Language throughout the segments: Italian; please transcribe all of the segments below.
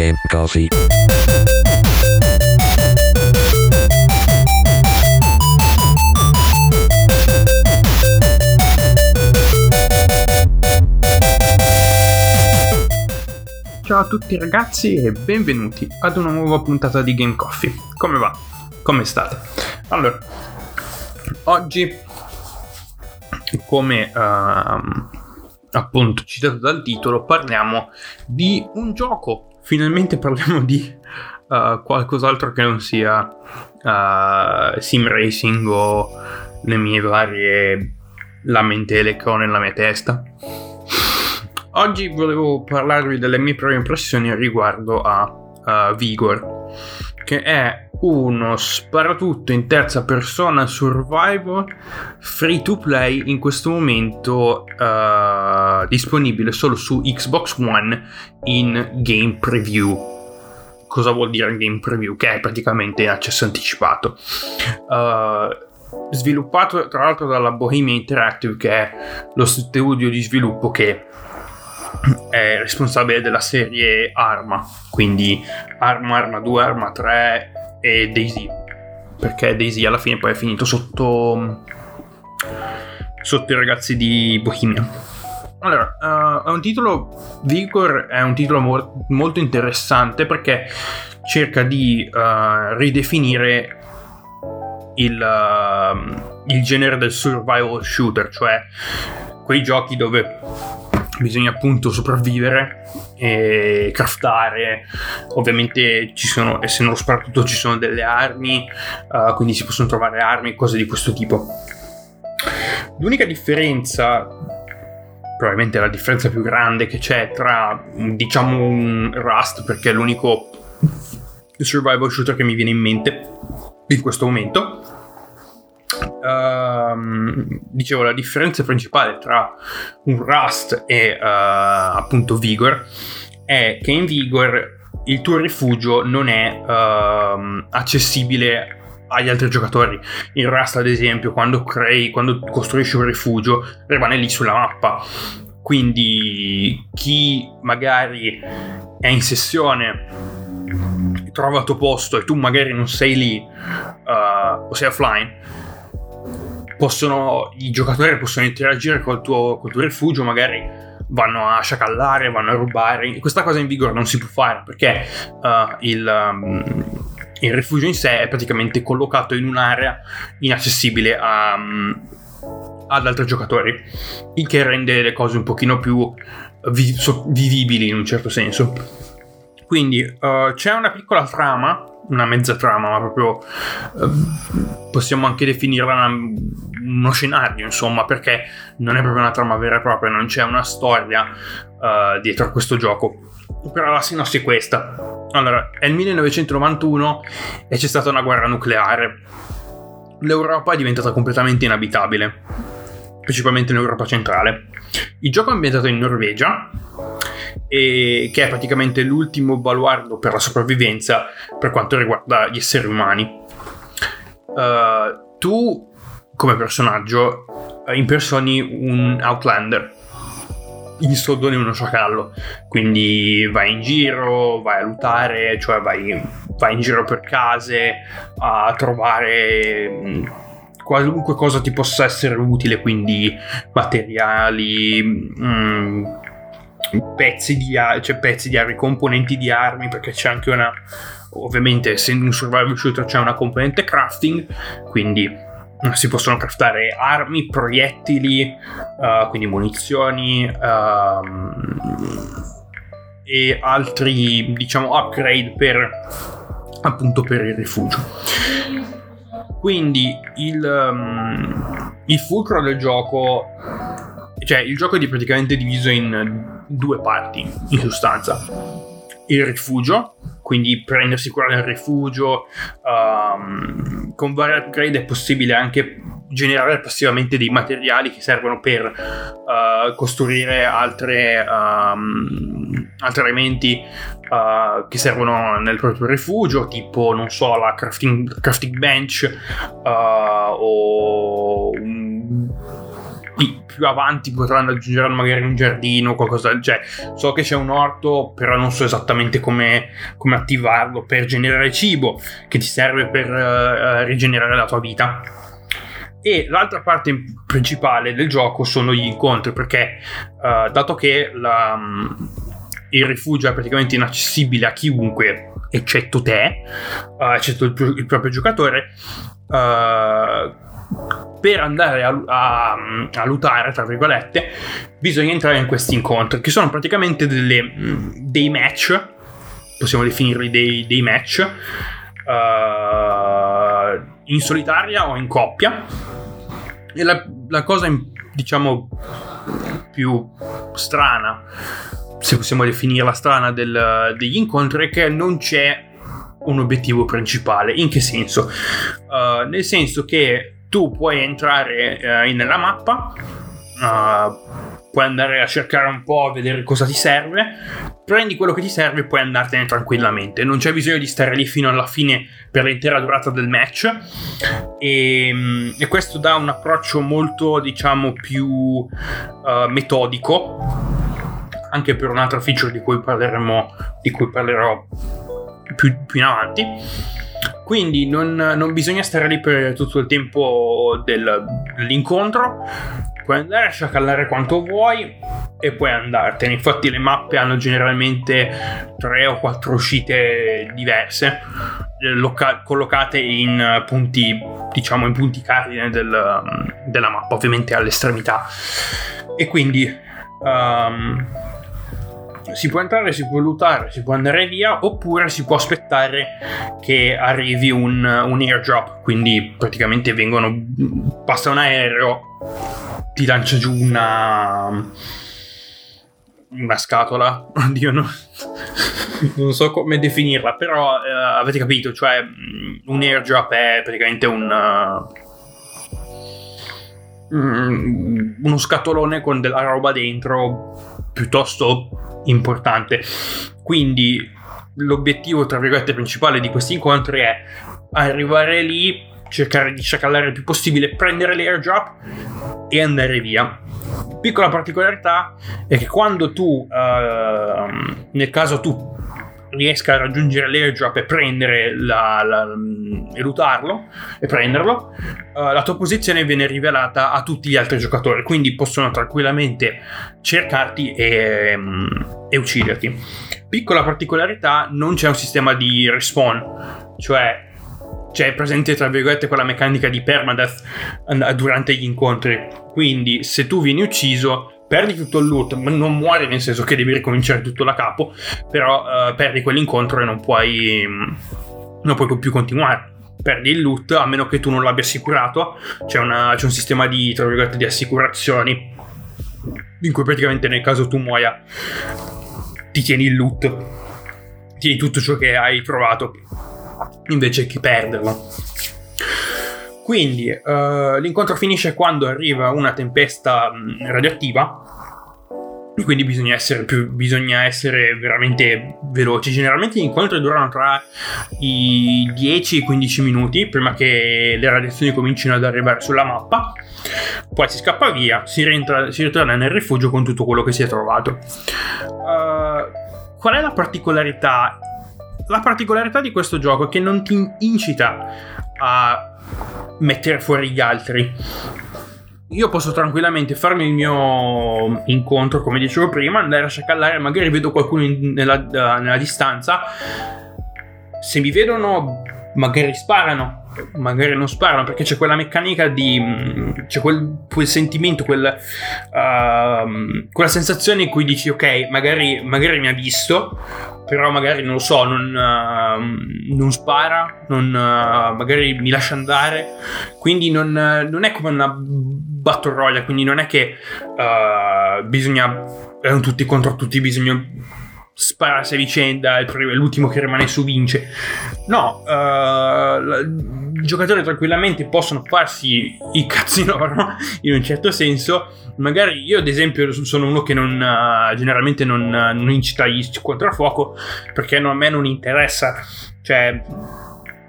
Game Coffee. Ciao a tutti ragazzi e benvenuti ad una nuova puntata di Game Coffee. Come va? Come state? Allora, oggi, come ehm, appunto citato dal titolo, parliamo di un gioco. Finalmente parliamo di uh, qualcos'altro che non sia uh, sim racing o le mie varie lamentele che ho nella mia testa. Oggi volevo parlarvi delle mie prime impressioni riguardo a uh, Vigor, che è uno sparatutto in terza persona survival free to play in questo momento uh, disponibile solo su Xbox One in game preview. Cosa vuol dire game preview? Che è praticamente accesso anticipato. Uh, sviluppato tra l'altro dalla Bohemia Interactive, che è lo studio di sviluppo che è responsabile della serie Arma, quindi Arma, Arma 2, Arma 3 e Daisy. Perché Daisy alla fine poi è finito sotto, sotto i ragazzi di Bohemia. Allora, uh, è un titolo, Vigor è un titolo mo- molto interessante perché cerca di uh, ridefinire il, uh, il genere del survival shooter, cioè quei giochi dove bisogna appunto sopravvivere e craftare. Ovviamente ci sono essendo soprattutto ci sono delle armi uh, quindi si possono trovare armi cose di questo tipo. L'unica differenza probabilmente la differenza più grande che c'è tra diciamo un Rust perché è l'unico survival shooter che mi viene in mente in questo momento Uh, dicevo la differenza principale tra un Rust e uh, appunto Vigor è che in Vigor il tuo rifugio non è uh, accessibile agli altri giocatori. In Rust, ad esempio, quando crei, quando costruisci un rifugio, rimane lì sulla mappa. Quindi chi magari è in sessione trova il tuo posto e tu magari non sei lì uh, o sei offline possono, i giocatori possono interagire col tuo, col tuo rifugio, magari vanno a sciacallare, vanno a rubare. Questa cosa in vigore non si può fare perché uh, il, um, il, rifugio in sé è praticamente collocato in un'area inaccessibile a, um, ad altri giocatori, il che rende le cose un pochino più vi- so- vivibili in un certo senso. Quindi uh, c'è una piccola trama una mezza trama, ma proprio eh, possiamo anche definirla una, uno scenario, insomma, perché non è proprio una trama vera e propria, non c'è una storia uh, dietro a questo gioco. Però la sinossi è questa. Allora, è il 1991 e c'è stata una guerra nucleare. L'Europa è diventata completamente inabitabile, principalmente in Europa centrale. Il gioco è ambientato in Norvegia e che è praticamente l'ultimo baluardo per la sopravvivenza per quanto riguarda gli esseri umani. Uh, tu, come personaggio, impersoni un Outlander, in soldoni uno sciacallo, quindi vai in giro, vai a lutare, cioè vai, vai in giro per case a trovare mm, qualunque cosa ti possa essere utile, quindi materiali, mh, mm, pezzi di, cioè pezzi di armi, componenti di armi, perché c'è anche una, ovviamente essendo un survival shooter c'è una componente crafting, quindi si possono craftare armi, proiettili, uh, quindi munizioni uh, e altri diciamo upgrade per appunto per il rifugio. Quindi il, um, il fulcro del gioco, cioè il gioco è praticamente diviso in due parti in sostanza. Il rifugio, quindi prendersi cura del rifugio, um, con vari upgrade è possibile anche generare passivamente dei materiali che servono per uh, costruire altre, um, altri elementi uh, che servono nel proprio rifugio, tipo, non so, la crafting, crafting bench uh, o un più avanti potranno aggiungere magari un giardino o qualcosa del genere. So che c'è un orto, però non so esattamente come, come attivarlo per generare cibo che ti serve per uh, rigenerare la tua vita. E l'altra parte principale del gioco sono gli incontri, perché uh, dato che la, um, il rifugio è praticamente inaccessibile a chiunque, eccetto te, uh, eccetto il, il, proprio giocatore, uh, per andare a, a, a, lutare, tra virgolette, bisogna entrare in questi incontri, che sono praticamente delle, dei match, possiamo definirli dei, dei match, uh, in solitaria o in coppia. E la, la cosa, diciamo, più strana, se possiamo definirla strana, del, degli incontri è che non c'è un obiettivo principale. In che senso? Uh, nel senso che tu puoi entrare uh, nella mappa, uh, puoi andare a cercare un po', vedere cosa ti serve, prendi quello che ti serve e puoi andartene tranquillamente. Non c'è bisogno di stare lì fino alla fine per l'intera durata del match. E, e questo dà un approccio molto, diciamo, più uh, metodico. Anche per un'altra feature di cui parleremo, di cui parlerò più, più in avanti quindi non, non, bisogna stare lì per tutto il tempo del, dell'incontro. Puoi andare a sciacallare quanto vuoi e puoi andartene. Infatti, le mappe hanno generalmente tre o quattro uscite diverse, eh, loca- collocate in punti, diciamo, in punti cardine del, della mappa, ovviamente all'estremità. E quindi. Um, si può entrare, si può lootare, si può andare via, oppure si può aspettare che arrivi un, un airdrop, quindi praticamente vengono, passa un aereo, ti lancia giù una, una scatola, oddio no, non so come definirla, però eh, avete capito, cioè un airdrop è praticamente un... Uh, uno scatolone con della roba dentro piuttosto importante. Quindi l'obiettivo, tra virgolette, principale di questi incontri è arrivare lì, cercare di sciacallare il più possibile, prendere l'airdrop e andare via. Piccola particolarità è che quando tu, uh, nel caso tu riesca a raggiungere l'airdrop e prendere la, la, e lootarlo e prenderlo, uh, la tua posizione viene rivelata a tutti gli altri giocatori, quindi possono tranquillamente cercarti e, um, e ucciderti. Piccola particolarità, non c'è un sistema di respawn, cioè c'è presente tra virgolette quella meccanica di permadeath durante gli incontri. Quindi se tu vieni ucciso perdi tutto il loot, ma non muori nel senso che devi ricominciare tutto da capo, però uh, perdi quell'incontro e non puoi, non puoi più continuare. Perdi il loot a meno che tu non l'abbia assicurato. C'è, una, c'è un sistema di, di assicurazioni in cui praticamente nel caso tu muoia ti tieni il loot, tieni tutto ciò che hai trovato invece che perderlo. Quindi uh, l'incontro finisce quando arriva una tempesta mm, radioattiva. Quindi bisogna essere, più, bisogna essere veramente veloci. Generalmente gli incontri durano tra i 10 e i 15 minuti prima che le radiazioni comincino ad arrivare sulla mappa. Poi si scappa via, si, rientra, si ritorna nel rifugio con tutto quello che si è trovato. Uh, qual è la particolarità? La particolarità di questo gioco è che non ti incita a mettere fuori gli altri. Io posso tranquillamente farmi il mio incontro, come dicevo prima, andare a sciacallare, magari vedo qualcuno in, nella, nella distanza. Se mi vedono, magari sparano magari non sparano perché c'è quella meccanica di c'è quel, quel sentimento quel, uh, quella sensazione in cui dici ok magari, magari mi ha visto però magari non lo so non, uh, non spara non, uh, magari mi lascia andare. Quindi non, non, è come una battle royale quindi non è che uh, bisogna erano tutti contro tutti bisogna spararsi a vicenda, l'ultimo che rimane su vince. No, uh, i giocatori tranquillamente possono farsi i cazzi loro, in un certo senso. Magari io, ad esempio, sono uno che non, uh, generalmente non, non incita gli contrafuoco perché no, a me non interessa. Cioè,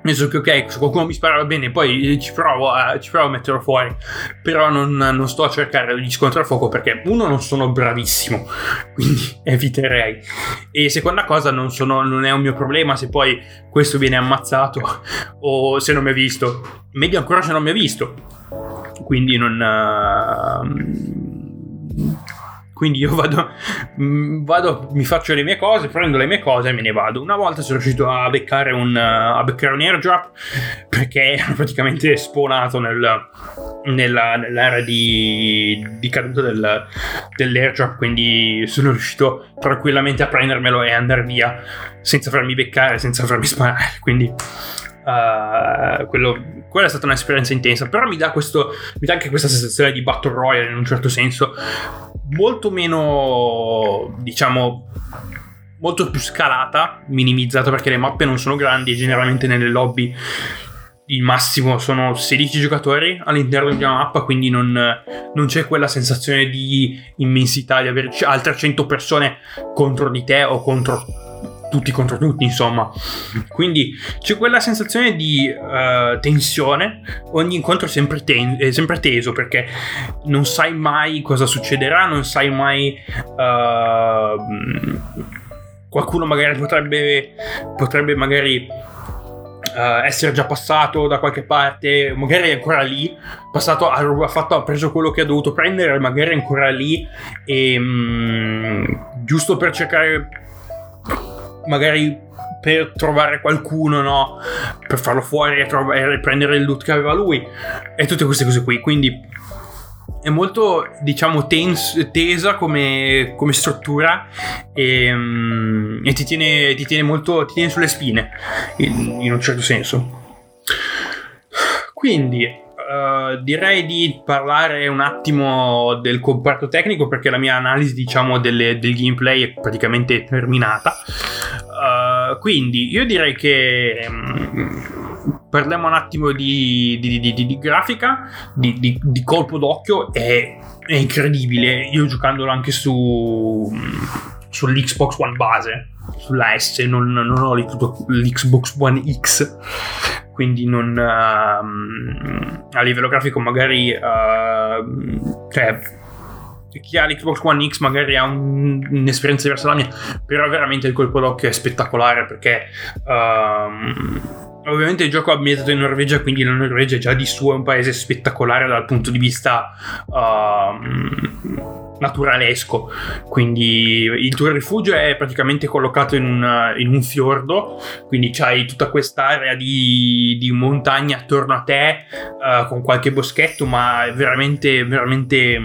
nel senso che ok, se qualcuno mi spara bene, poi ci provo, a, ci provo a metterlo fuori. Però non, non sto a cercare gli scontri a fuoco perché uno non sono bravissimo, quindi eviterei. E seconda cosa, non, sono, non è un mio problema se poi questo viene ammazzato o se non mi ha visto. Meglio ancora se non mi ha visto. Quindi non... Uh, quindi io vado, mm, vado, mi faccio le mie cose, prendo le mie cose e me ne vado. Una volta sono riuscito a beccare un, a beccare un airdrop perché ero praticamente spawnato nel, nella, nell'area di, di caduta del, dell'airdrop, quindi sono riuscito tranquillamente a prendermelo e andare via senza farmi beccare, senza farmi sparare. Quindi Uh, quello, quella è stata un'esperienza intensa, però mi dà, questo, mi dà anche questa sensazione di Battle Royale in un certo senso, molto meno, diciamo, molto più scalata, minimizzata perché le mappe non sono grandi e generalmente nelle lobby il massimo sono 16 giocatori all'interno di una mappa, quindi non, non, c'è quella sensazione di immensità, di avere altre 100 persone contro di te o contro tutti contro tutti, insomma. Quindi c'è quella sensazione di uh, tensione, ogni incontro è sempre, ten- è sempre, teso perché non sai mai cosa succederà, non sai mai... Uh, qualcuno magari potrebbe, potrebbe magari... Uh, essere già passato da qualche parte, magari è ancora lì, passato, ha, fatto, ha preso quello che ha dovuto prendere, magari è ancora lì, e um, giusto per cercare magari per trovare qualcuno, no? Per farlo fuori e, trov- prendere il loot che aveva lui e tutte queste cose qui. Quindi è molto, diciamo, tens- tesa come, come struttura e, um, e ti, tiene, ti, tiene, molto ti tiene sulle spine in, in un certo senso. Quindi Uh, direi di parlare un attimo del comparto tecnico perché la mia analisi diciamo delle, del gameplay è praticamente terminata Uh, quindi io direi che um, parliamo un attimo di, di, di, di grafica, di, colpo d'occhio, è, è, incredibile. Io giocandolo anche su, sull'Xbox One base, sulla S, non, non ho l'Xbox One X quindi non uh, a livello grafico magari uh, cioè chi ha l'Xbox One X magari ha un, un'esperienza diversa dalla mia, però veramente il colpo d'occhio è spettacolare perché um, ovviamente il gioco è ambientato in Norvegia, quindi la Norvegia già di suo è un paese spettacolare dal punto di vista um, naturalesco, quindi il tuo rifugio è praticamente collocato in un, in un fiordo, quindi c'hai tutta quest'area di, di montagna attorno a te uh, con qualche boschetto, ma è veramente, veramente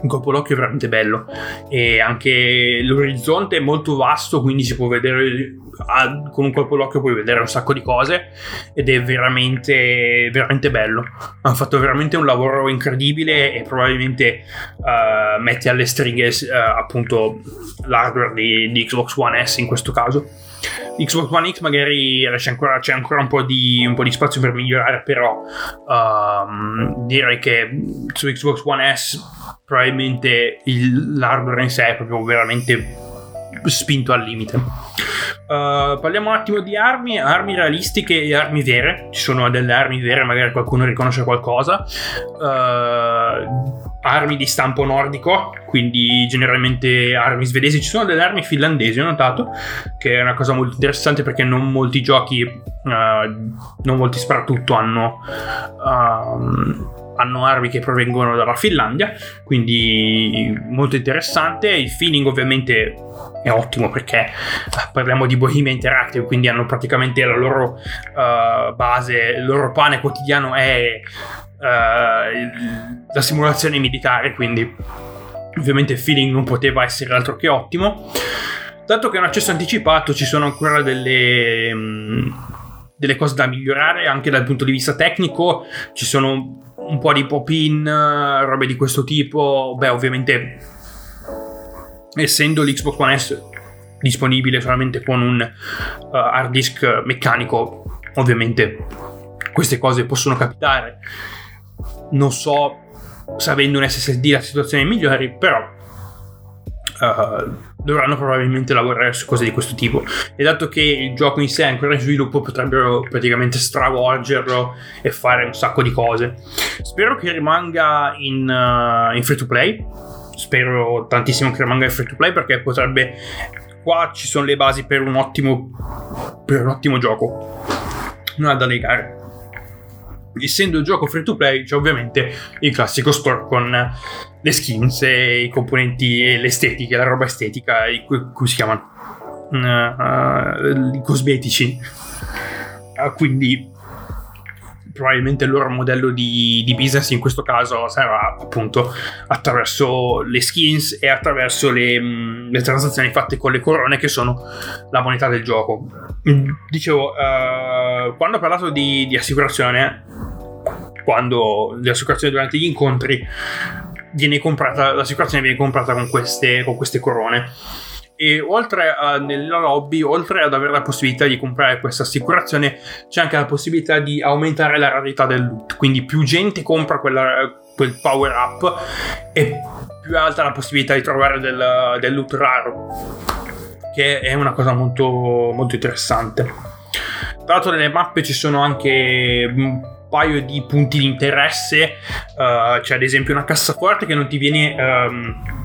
un è veramente bello. E anche l'orizzonte è molto vasto quindi si può vedere con un colpo d'occhio puoi vedere un sacco di cose ed è veramente veramente bello. Hanno fatto veramente un lavoro incredibile e probabilmente uh, metti alle stringhe uh, appunto l'hardware di, di Xbox One S in questo caso Xbox One X magari ancora, c'è ancora un po, di, un po' di spazio per migliorare, però um, direi che su Xbox One S probabilmente il, l'hardware in sé è proprio veramente spinto al limite. Uh, parliamo un attimo di armi, armi realistiche e armi vere. Ci sono delle armi vere, magari qualcuno riconosce qualcosa. Uh, armi di stampo nordico, quindi generalmente armi svedesi. Ci sono delle armi finlandesi, ho notato, che è una cosa molto interessante perché non molti giochi, uh, non molti sparatutto hanno, uh, hanno armi che provengono dalla Finlandia, quindi molto interessante. Il feeling ovviamente è ottimo perché parliamo di Bohemia Interactive, quindi hanno praticamente la loro uh, base, il loro pane quotidiano è uh, la simulazione militare, quindi ovviamente il feeling non poteva essere altro che ottimo. Dato che è un accesso anticipato, ci sono ancora delle, um, delle cose da migliorare anche dal punto di vista tecnico. Ci sono un po' di pop-in, robe di questo tipo. Beh, ovviamente, essendo l'Xbox One S disponibile solamente con un uh, hard disk meccanico, ovviamente queste cose possono capitare non so se avendo un SSD la situazione è migliore, però uh, dovranno probabilmente lavorare su cose di questo tipo. E dato che il gioco in sé è ancora in sviluppo, potrebbero praticamente stravolgerlo e fare un sacco di cose. Spero che rimanga in, uh, in free to play. Spero tantissimo che rimanga in free to play perché potrebbe. Qua ci sono le basi per un ottimo, per un ottimo gioco. Non ha da negare essendo il gioco free to play c'è ovviamente il classico store con le skins e i componenti e l'estetica, la roba estetica, i, come si chiamano? Uh, uh, I cosmetici. Uh, quindi probabilmente il loro modello di, di, business in questo caso sarà appunto attraverso le skins e attraverso le, mh, le transazioni fatte con le corone che sono la moneta del gioco. Dicevo, quando ho parlato di, di assicurazione, quando le assicurazioni durante gli incontri viene comprata, l'assicurazione viene comprata con queste, con queste corone. E oltre a, nella lobby, oltre ad avere la possibilità di comprare questa assicurazione, c'è anche la possibilità di aumentare la rarità del loot. Quindi più gente compra quella, quel power up e più alta la possibilità di trovare del, del loot raro. Che è una cosa molto, molto interessante. Tra l'altro nelle mappe ci sono anche paio di punti di interesse, uh, c'è ad esempio una cassaforte che non ti viene... Um,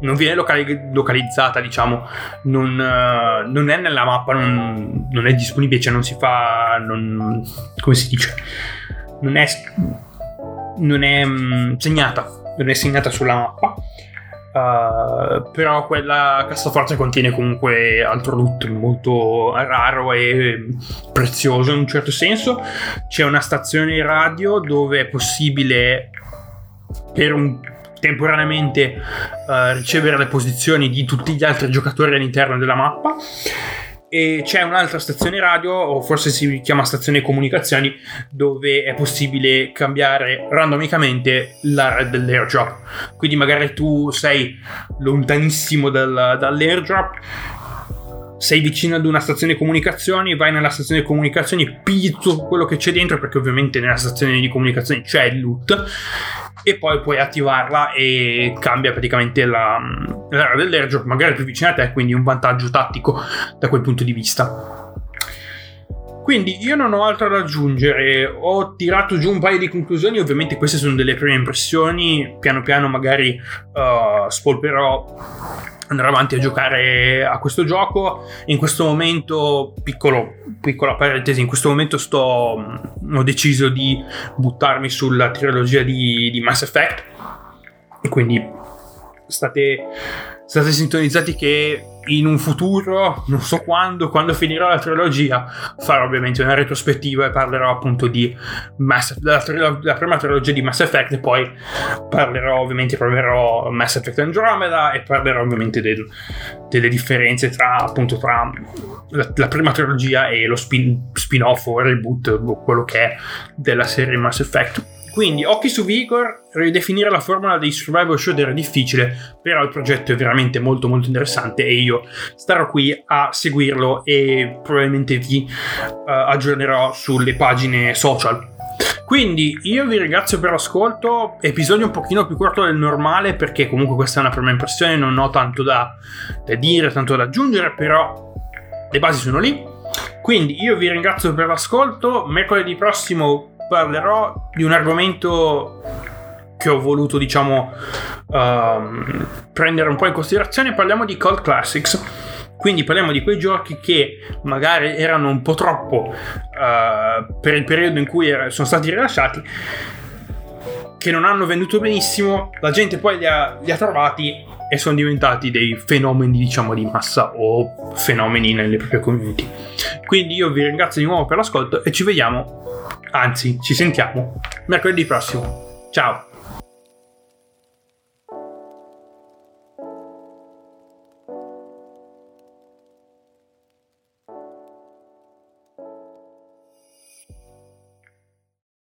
non viene locali- localizzata, diciamo, non, uh, non, è nella mappa, non, non, è disponibile, cioè non si fa. Non, come si dice? Non è, non è um, segnata, non è segnata sulla mappa. Uh, però quella cassaforte contiene comunque altro loot molto raro e prezioso in un certo senso. C'è una stazione radio dove è possibile per un temporaneamente uh, ricevere le posizioni di tutti gli altri giocatori all'interno della mappa e c'è un'altra stazione radio, o forse si chiama stazione comunicazioni, dove è possibile cambiare randomicamente l'area dell'airdrop. Quindi magari tu sei lontanissimo dal, dall'airdrop, sei vicino ad una stazione comunicazioni, vai nella stazione comunicazioni, pigli tutto quello che c'è dentro, perché ovviamente nella stazione di comunicazioni c'è il loot e poi puoi attivarla e cambia praticamente la, l'area dell'airdrop magari più vicina a te, quindi un vantaggio tattico da quel punto di vista. Quindi io non ho altro da aggiungere, ho tirato giù un paio di conclusioni, ovviamente queste sono delle prime impressioni, piano piano magari uh, spolperò andrò avanti a giocare a questo gioco. In questo momento, piccolo, piccola parentesi, in questo momento sto, ho deciso di buttarmi sulla trilogia di, di Mass Effect. E quindi state, state sintonizzati che in un futuro, non so quando, quando finirò la trilogia, farò ovviamente una retrospettiva e parlerò appunto di Mass, della, della prima trilogia di Mass Effect e poi parlerò ovviamente, proverò Mass Effect Andromeda e parlerò ovviamente del, delle differenze tra appunto tra la, la, prima trilogia e lo spin, spin-off o reboot o quello che è della serie Mass Effect quindi, occhi su Vigor, ridefinire la formula dei survival shooter è difficile, però il progetto è veramente molto molto interessante e io starò qui a seguirlo e probabilmente vi uh, aggiornerò sulle pagine social. Quindi io vi ringrazio per l'ascolto, episodio un pochino più corto del normale perché comunque questa è una prima impressione, non ho tanto da, da dire, tanto da aggiungere, però le basi sono lì. Quindi io vi ringrazio per l'ascolto, mercoledì prossimo parlerò di un argomento che ho voluto, diciamo, uh, prendere un po' in considerazione. Parliamo di Cold Classics. Quindi parliamo di quei giochi che magari erano un po' troppo uh, per il periodo in cui sono stati rilasciati, che non hanno venduto benissimo, la gente poi li ha, li ha trovati e sono diventati dei fenomeni, diciamo, di massa o fenomeni nelle proprie community. Quindi io vi ringrazio di nuovo per l'ascolto e ci vediamo anzi ci sentiamo mercoledì prossimo. Ciao!